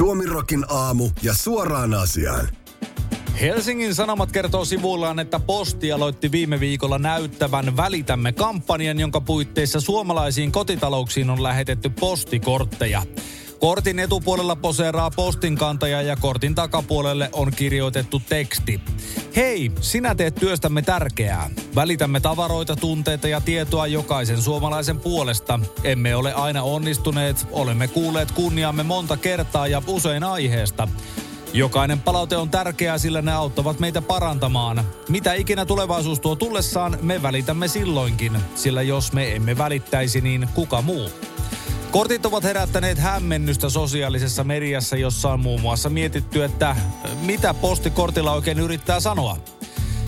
Suomirokin aamu ja suoraan asiaan. Helsingin Sanomat kertoo sivuillaan, että Posti aloitti viime viikolla näyttävän Välitämme-kampanjan, jonka puitteissa suomalaisiin kotitalouksiin on lähetetty postikortteja. Kortin etupuolella poseeraa postin kantaja ja kortin takapuolelle on kirjoitettu teksti. Hei, sinä teet työstämme tärkeää. Välitämme tavaroita, tunteita ja tietoa jokaisen suomalaisen puolesta. Emme ole aina onnistuneet, olemme kuulleet kunniamme monta kertaa ja usein aiheesta. Jokainen palaute on tärkeää, sillä ne auttavat meitä parantamaan. Mitä ikinä tulevaisuus tuo tullessaan, me välitämme silloinkin. Sillä jos me emme välittäisi, niin kuka muu? Kortit ovat herättäneet hämmennystä sosiaalisessa mediassa, jossa on muun muassa mietitty, että mitä postikortilla oikein yrittää sanoa.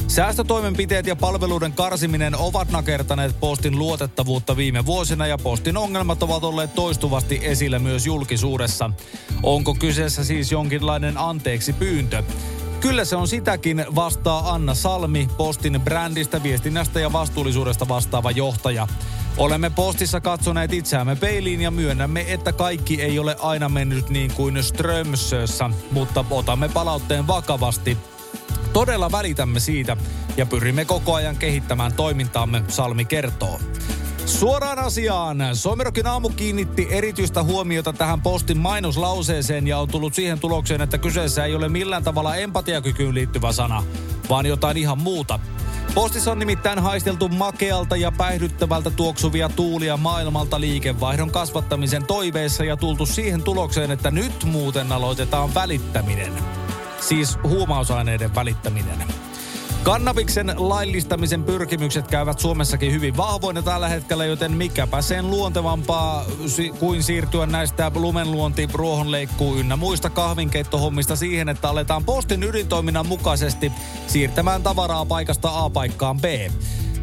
Säästötoimenpiteet ja palveluiden karsiminen ovat nakertaneet postin luotettavuutta viime vuosina ja postin ongelmat ovat olleet toistuvasti esillä myös julkisuudessa. Onko kyseessä siis jonkinlainen anteeksi pyyntö? Kyllä se on sitäkin, vastaa Anna Salmi, postin brändistä, viestinnästä ja vastuullisuudesta vastaava johtaja. Olemme postissa katsoneet itseämme peiliin ja myönnämme, että kaikki ei ole aina mennyt niin kuin Strömsössä, mutta otamme palautteen vakavasti. Todella välitämme siitä ja pyrimme koko ajan kehittämään toimintaamme, Salmi kertoo. Suoraan asiaan. Somerokin aamu kiinnitti erityistä huomiota tähän postin mainoslauseeseen ja on tullut siihen tulokseen, että kyseessä ei ole millään tavalla empatiakykyyn liittyvä sana, vaan jotain ihan muuta. Postissa on nimittäin haisteltu makealta ja päihdyttävältä tuoksuvia tuulia maailmalta liikevaihdon kasvattamisen toiveessa ja tultu siihen tulokseen, että nyt muuten aloitetaan välittäminen. Siis huumausaineiden välittäminen. Kannabiksen laillistamisen pyrkimykset käyvät Suomessakin hyvin vahvoina tällä hetkellä, joten mikäpä sen luontevampaa kuin siirtyä näistä lumenluonti, ruohonleikkuu ynnä muista kahvinkeittohommista siihen, että aletaan postin ydintoiminnan mukaisesti siirtämään tavaraa paikasta A paikkaan B.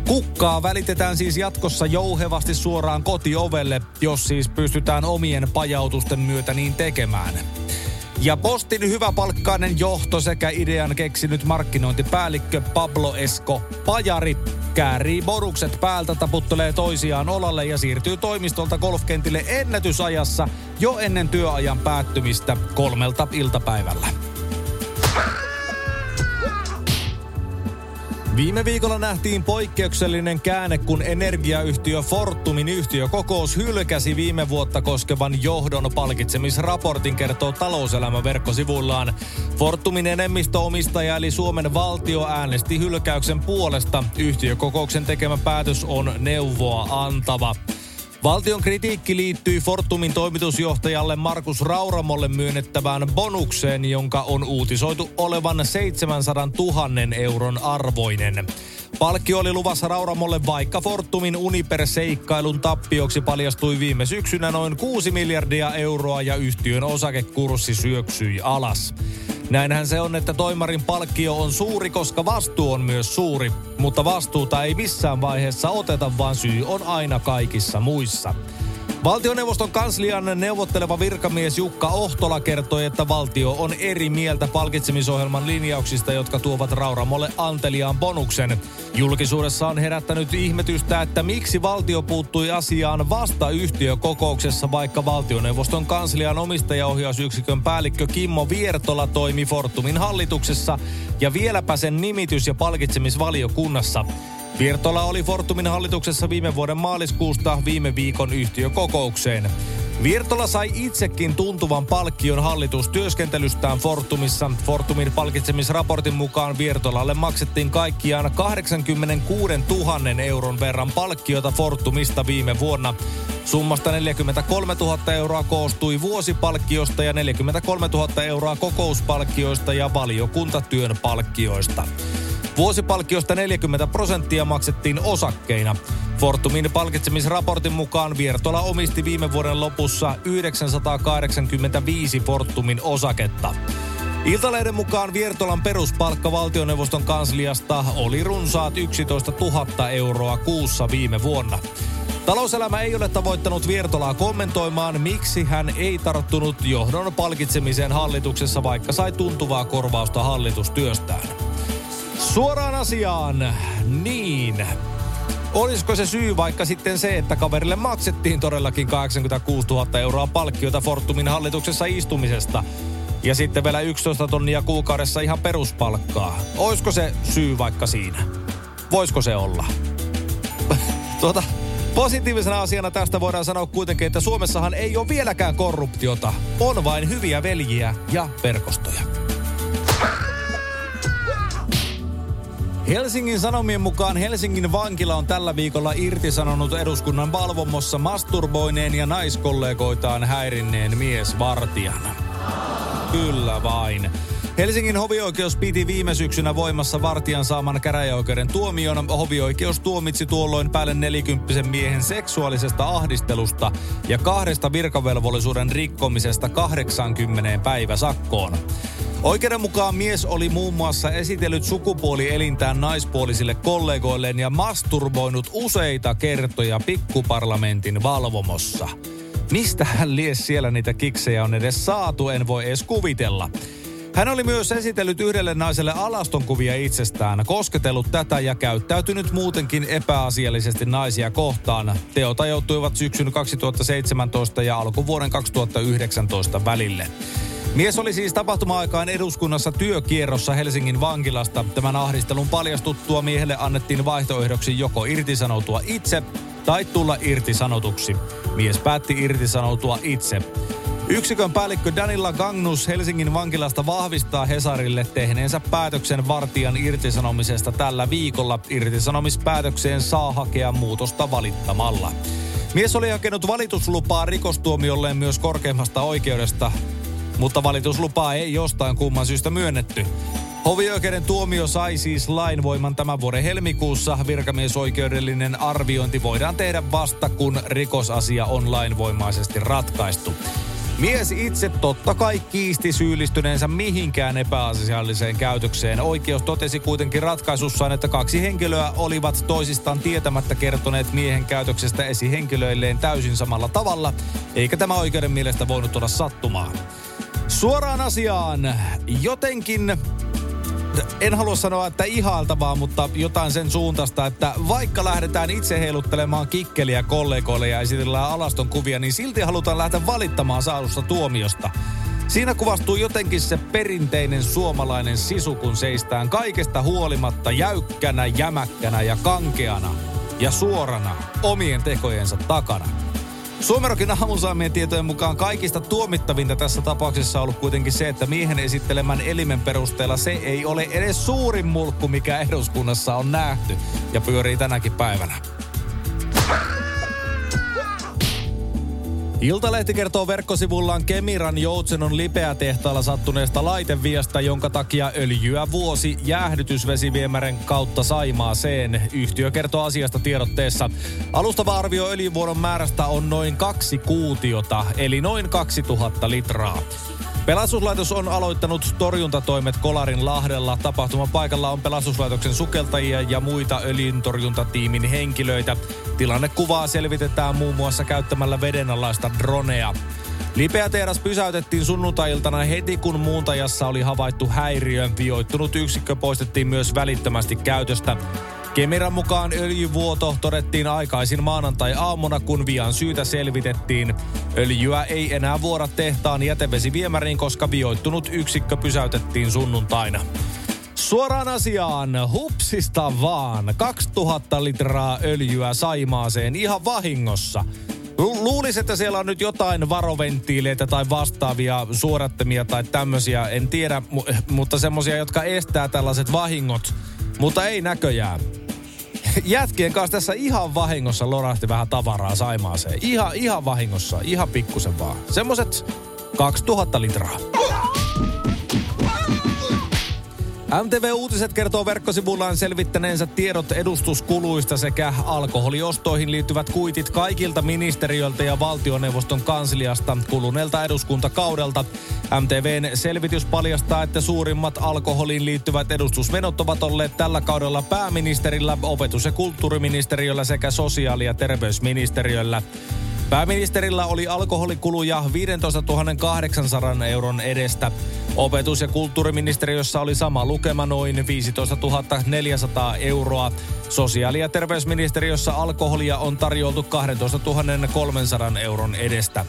Kukkaa välitetään siis jatkossa jouhevasti suoraan kotiovelle, jos siis pystytään omien pajautusten myötä niin tekemään. Ja Postin hyväpalkkainen johto sekä idean keksinyt markkinointipäällikkö Pablo Esko Pajari käärii borukset päältä, taputtelee toisiaan olalle ja siirtyy toimistolta golfkentille ennätysajassa jo ennen työajan päättymistä kolmelta iltapäivällä. Viime viikolla nähtiin poikkeuksellinen käänne, kun energiayhtiö Fortumin yhtiökokous hylkäsi viime vuotta koskevan johdon palkitsemisraportin, kertoo talouselämä verkkosivuillaan. Fortumin enemmistöomistaja eli Suomen valtio äänesti hylkäyksen puolesta. Yhtiökokouksen tekemä päätös on neuvoa antava. Valtion kritiikki liittyy Fortumin toimitusjohtajalle Markus Rauramolle myönnettävään bonukseen, jonka on uutisoitu olevan 700 000 euron arvoinen. Palkkio oli luvassa Rauramolle, vaikka Fortumin Uniper-seikkailun tappioksi paljastui viime syksynä noin 6 miljardia euroa ja yhtiön osakekurssi syöksyi alas. Näinhän se on, että toimarin palkkio on suuri, koska vastuu on myös suuri. Mutta vastuuta ei missään vaiheessa oteta, vaan syy on aina kaikissa muissa. Valtioneuvoston kanslian neuvotteleva virkamies Jukka Ohtola kertoi, että valtio on eri mieltä palkitsemisohjelman linjauksista, jotka tuovat Rauramolle anteliaan bonuksen. Julkisuudessa on herättänyt ihmetystä, että miksi valtio puuttui asiaan vasta yhtiökokouksessa, vaikka valtioneuvoston kanslian omistajaohjausyksikön päällikkö Kimmo Viertola toimi Fortumin hallituksessa ja vieläpä sen nimitys- ja palkitsemisvaliokunnassa. Virtola oli Fortumin hallituksessa viime vuoden maaliskuusta viime viikon yhtiökokoukseen. Virtola sai itsekin tuntuvan palkkion hallitustyöskentelystään Fortumissa. Fortumin palkitsemisraportin mukaan Virtolalle maksettiin kaikkiaan 86 000 euron verran palkkiota Fortumista viime vuonna. Summasta 43 000 euroa koostui vuosipalkkiosta ja 43 000 euroa kokouspalkkioista ja valiokuntatyön palkkioista. Vuosipalkkiosta 40 prosenttia maksettiin osakkeina. Fortumin palkitsemisraportin mukaan Viertola omisti viime vuoden lopussa 985 Fortumin osaketta. Iltalehden mukaan Viertolan peruspalkka valtioneuvoston kansliasta oli runsaat 11 000 euroa kuussa viime vuonna. Talouselämä ei ole tavoittanut Viertolaa kommentoimaan, miksi hän ei tarttunut johdon palkitsemiseen hallituksessa, vaikka sai tuntuvaa korvausta hallitustyöstään. Suoraan asiaan. Niin. Olisiko se syy vaikka sitten se, että kaverille maksettiin todellakin 86 000 euroa palkkiota Fortumin hallituksessa istumisesta? Ja sitten vielä 11 tonnia kuukaudessa ihan peruspalkkaa. Olisiko se syy vaikka siinä? Voisiko se olla? tuota, positiivisena asiana tästä voidaan sanoa kuitenkin, että Suomessahan ei ole vieläkään korruptiota. On vain hyviä veljiä ja verkostoja. Helsingin Sanomien mukaan Helsingin vankila on tällä viikolla irtisanonut eduskunnan valvomossa masturboineen ja naiskollegoitaan häirinneen miesvartijan. Kyllä vain. Helsingin hovioikeus piti viime syksynä voimassa vartijan saaman käräjäoikeuden tuomion. Hovioikeus tuomitsi tuolloin päälle nelikymppisen miehen seksuaalisesta ahdistelusta ja kahdesta virkavelvollisuuden rikkomisesta 80 päiväsakkoon. Oikeuden mukaan mies oli muun muassa esitellyt sukupuolielintään naispuolisille kollegoilleen ja masturboinut useita kertoja pikkuparlamentin valvomossa. Mistä hän lies siellä niitä kiksejä on edes saatu, en voi edes kuvitella. Hän oli myös esitellyt yhdelle naiselle alastonkuvia itsestään, kosketellut tätä ja käyttäytynyt muutenkin epäasiallisesti naisia kohtaan. Teot ajoittuivat syksyn 2017 ja alkuvuoden 2019 välille. Mies oli siis tapahtuma-aikaan eduskunnassa työkierrossa Helsingin vankilasta. Tämän ahdistelun paljastuttua miehelle annettiin vaihtoehdoksi joko irtisanoutua itse tai tulla irtisanotuksi. Mies päätti irtisanoutua itse. Yksikön päällikkö Danilla Gangnus Helsingin vankilasta vahvistaa Hesarille tehneensä päätöksen vartijan irtisanomisesta tällä viikolla. Irtisanomispäätökseen saa hakea muutosta valittamalla. Mies oli hakenut valituslupaa rikostuomiolleen myös korkeimmasta oikeudesta mutta valituslupaa ei jostain kumman syystä myönnetty. Hovioikeuden tuomio sai siis lainvoiman tämän vuoden helmikuussa. Virkamiesoikeudellinen arviointi voidaan tehdä vasta, kun rikosasia on lainvoimaisesti ratkaistu. Mies itse totta kai kiisti syyllistyneensä mihinkään epäasialliseen käytökseen. Oikeus totesi kuitenkin ratkaisussaan, että kaksi henkilöä olivat toisistaan tietämättä kertoneet miehen käytöksestä esihenkilöilleen täysin samalla tavalla, eikä tämä oikeuden mielestä voinut olla sattumaa. Suoraan asiaan. Jotenkin en halua sanoa, että ihailtavaa, mutta jotain sen suuntaista, että vaikka lähdetään itse heiluttelemaan kikkeliä kollegoille ja esitellään alaston kuvia, niin silti halutaan lähteä valittamaan saadusta tuomiosta. Siinä kuvastuu jotenkin se perinteinen suomalainen sisu, kun seistään kaikesta huolimatta jäykkänä, jämäkkänä ja kankeana ja suorana omien tekojensa takana. Suomerokin aamusaamien tietojen mukaan kaikista tuomittavinta tässä tapauksessa on ollut kuitenkin se, että miehen esittelemän elimen perusteella se ei ole edes suurin mulkku, mikä eduskunnassa on nähty ja pyörii tänäkin päivänä. Iltalehti kertoo verkkosivullaan Kemiran Joutsenon lipeätehtaalla sattuneesta laiteviasta, jonka takia öljyä vuosi jäähdytysvesiviemären kautta Saimaaseen. Yhtiö kertoo asiasta tiedotteessa. Alustava arvio öljyvuodon määrästä on noin kaksi kuutiota, eli noin 2000 litraa. Pelastuslaitos on aloittanut torjuntatoimet Kolarin Lahdella. Tapahtuman paikalla on pelastuslaitoksen sukeltajia ja muita öljyntorjuntatiimin henkilöitä. Tilannekuvaa selvitetään muun muassa käyttämällä vedenalaista dronea. Lipeä tehdas pysäytettiin sunnuntailtana heti, kun muuntajassa oli havaittu häiriö. Vioittunut yksikkö poistettiin myös välittömästi käytöstä. Kemiran mukaan öljyvuoto todettiin aikaisin maanantai-aamuna, kun vian syytä selvitettiin. Öljyä ei enää vuora tehtaan jätevesiviemäriin, koska vioittunut yksikkö pysäytettiin sunnuntaina. Suoraan asiaan, hupsista vaan. 2000 litraa öljyä Saimaaseen ihan vahingossa. Luulisin, että siellä on nyt jotain varoventtiileitä tai vastaavia suorattamia tai tämmöisiä, en tiedä, mutta semmoisia, jotka estää tällaiset vahingot. Mutta ei näköjään jätkien kanssa tässä ihan vahingossa lorahti vähän tavaraa Saimaaseen. Ihan, ihan vahingossa, ihan pikkusen vaan. Semmoset 2000 litraa. MTV Uutiset kertoo verkkosivullaan selvittäneensä tiedot edustuskuluista sekä alkoholiostoihin liittyvät kuitit kaikilta ministeriöltä ja valtioneuvoston kansliasta kuluneelta eduskuntakaudelta. MTVn selvitys paljastaa, että suurimmat alkoholiin liittyvät edustusmenot ovat olleet tällä kaudella pääministerillä, opetus- ja kulttuuriministeriöllä sekä sosiaali- ja terveysministeriöllä. Pääministerillä oli alkoholikuluja 15 800 euron edestä. Opetus- ja kulttuuriministeriössä oli sama lukema noin 15 400 euroa. Sosiaali- ja terveysministeriössä alkoholia on tarjoltu 12 300 euron edestä.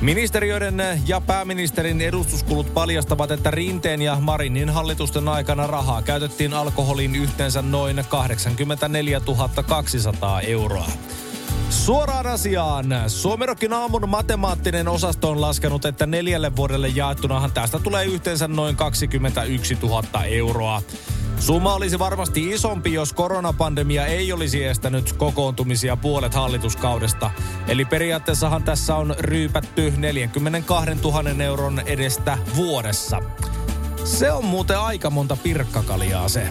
Ministeriöiden ja pääministerin edustuskulut paljastavat, että Rinteen ja Marinin hallitusten aikana rahaa käytettiin alkoholiin yhteensä noin 84 200 euroa. Suoraan asiaan. Suomerokin aamun matemaattinen osasto on laskenut, että neljälle vuodelle jaettunahan tästä tulee yhteensä noin 21 000 euroa. Summa olisi varmasti isompi, jos koronapandemia ei olisi estänyt kokoontumisia puolet hallituskaudesta. Eli periaatteessahan tässä on ryypätty 42 000 euron edestä vuodessa. Se on muuten aika monta pirkkakaljaa se.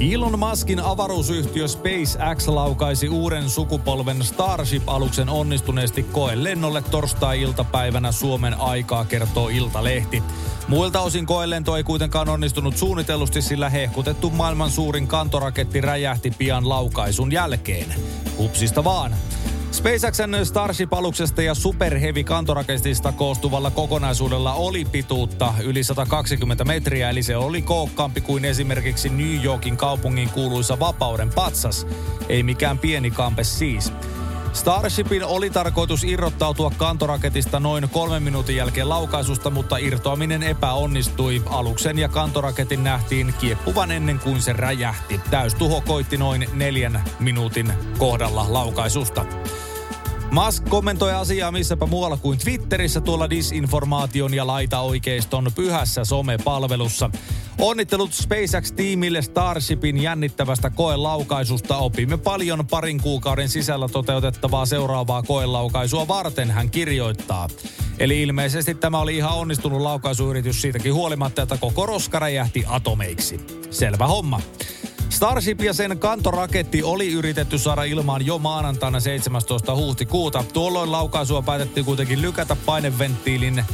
Elon Muskin avaruusyhtiö SpaceX laukaisi uuden sukupolven Starship-aluksen onnistuneesti koelennolle torstai-iltapäivänä Suomen aikaa, kertoo Iltalehti. Muilta osin koelento ei kuitenkaan onnistunut suunnitellusti, sillä hehkutettu maailman suurin kantoraketti räjähti pian laukaisun jälkeen. Hupsista vaan. SpaceXn Starship-aluksesta ja Super Heavy kantoraketista koostuvalla kokonaisuudella oli pituutta yli 120 metriä, eli se oli kookkaampi kuin esimerkiksi New Yorkin kaupungin kuuluisa Vapauden patsas. Ei mikään pieni kampe siis. Starshipin oli tarkoitus irrottautua kantoraketista noin kolmen minuutin jälkeen laukaisusta, mutta irtoaminen epäonnistui. Aluksen ja kantoraketin nähtiin kieppuvan ennen kuin se räjähti. Täystuho koitti noin neljän minuutin kohdalla laukaisusta. Musk kommentoi asiaa missäpä muualla kuin Twitterissä tuolla disinformaation ja laita-oikeiston pyhässä somepalvelussa. Onnittelut SpaceX-tiimille Starshipin jännittävästä koelaukaisusta. Opimme paljon parin kuukauden sisällä toteutettavaa seuraavaa koelaukaisua varten, hän kirjoittaa. Eli ilmeisesti tämä oli ihan onnistunut laukaisuyritys siitäkin huolimatta, että koko roska räjähti atomeiksi. Selvä homma. Starship ja sen kantoraketti oli yritetty saada ilmaan jo maanantaina 17. huhtikuuta. Tuolloin laukaisua päätettiin kuitenkin lykätä paineventtiilin äh,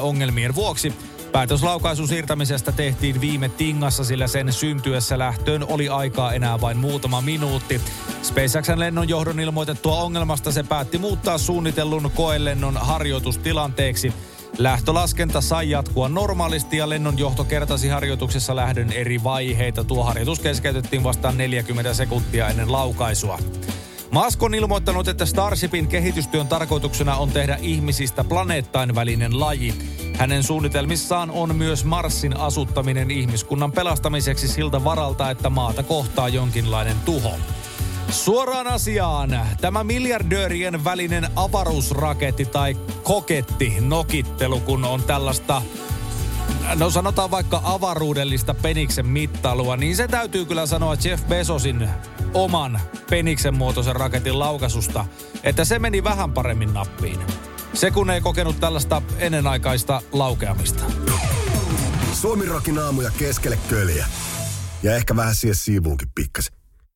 ongelmien vuoksi. Päätös laukaisun siirtämisestä tehtiin viime tingassa, sillä sen syntyessä lähtöön oli aikaa enää vain muutama minuutti. SpaceXn lennonjohdon ilmoitettua ongelmasta se päätti muuttaa suunnitellun koelennon harjoitustilanteeksi – Lähtölaskenta sai jatkua normaalisti ja lennonjohto kertasi harjoituksessa lähdön eri vaiheita. Tuo harjoitus keskeytettiin vastaan 40 sekuntia ennen laukaisua. Musk on ilmoittanut, että Starshipin kehitystyön tarkoituksena on tehdä ihmisistä planeettain välinen laji. Hänen suunnitelmissaan on myös Marsin asuttaminen ihmiskunnan pelastamiseksi siltä varalta, että maata kohtaa jonkinlainen tuho. Suoraan asiaan. Tämä miljardöörien välinen avaruusraketti tai koketti nokittelu, kun on tällaista no sanotaan vaikka avaruudellista peniksen mittailua, niin se täytyy kyllä sanoa Jeff Bezosin oman peniksen muotoisen raketin laukaisusta, että se meni vähän paremmin nappiin. Se kun ei kokenut tällaista ennenaikaista laukeamista. Suomi aamuja keskelle köljä. Ja ehkä vähän siihen siivuunkin pikkasen.